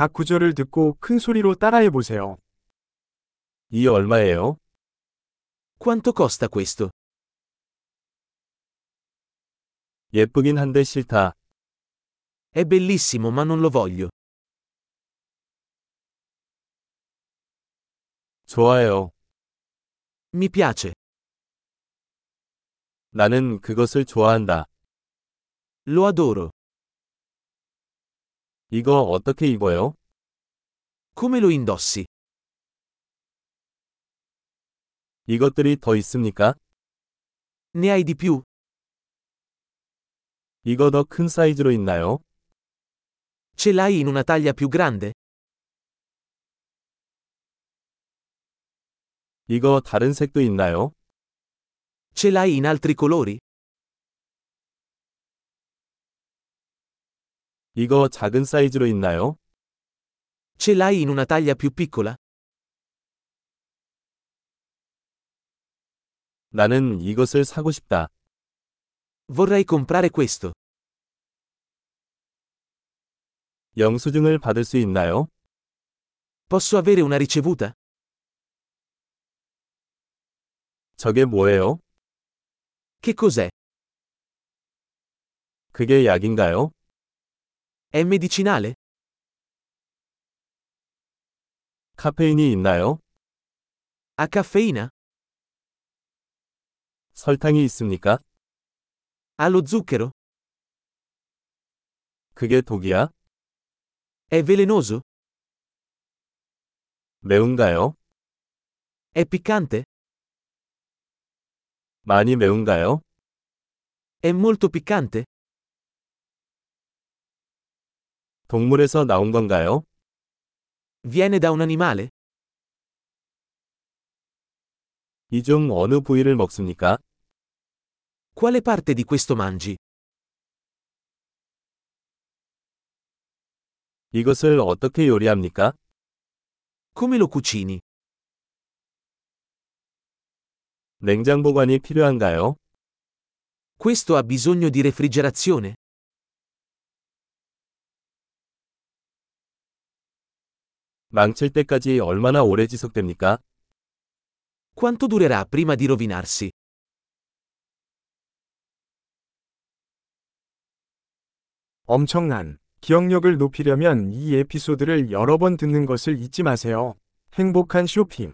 각 구절을 듣고 큰 소리로 따라해 보세요. 이 얼마예요? Quanto costa questo? 예쁘긴 한데 싫다. È bellissimo ma non lo voglio. 좋아요. Mi piace. 나는 그것을 좋아한다. Lo adoro. 이거 어떻게 입어요? Come lo indossi? 이것들이 더 있습니까? Ne hai di più? 이거 더 큰 사이즈로 있나요? Ce l'hai in una taglia più grande? 이거 다른 색도 있나요? Ce l'hai in altri colori? 이거 작은 사이즈로 있나요? Ce l'hai in una taglia più piccola? 나는 이것을 사고 싶다. Vorrei comprare questo. 영수증을 받을 수 있나요? Posso avere una ricevuta? 저게 뭐예요? Che cos'è? 그게 약인가요? È medicinale? 카페인이 있나요? Ha caffeina? 설탕이 있습니까? Ha lo zucchero? 그게 독이야? È velenoso? 매운가요? È piccante? 많이 매운가요? È molto piccante? 동물에서 나온 건가요? Viene da un animale? 이 중 어느 부위를 먹습니까? Quale parte di questo mangi? 이것을 어떻게 요리합니까? Come lo cucini? 냉장 보관이 필요한가요? Questo ha bisogno di refrigerazione? 망칠 때까지 얼마나 오래 지속됩니까? Quanto durerà prima di rovinarsi? 엄청난 기억력을 높이려면 이 에피소드를 여러 번 듣는 것을 잊지 마세요. 행복한 쇼핑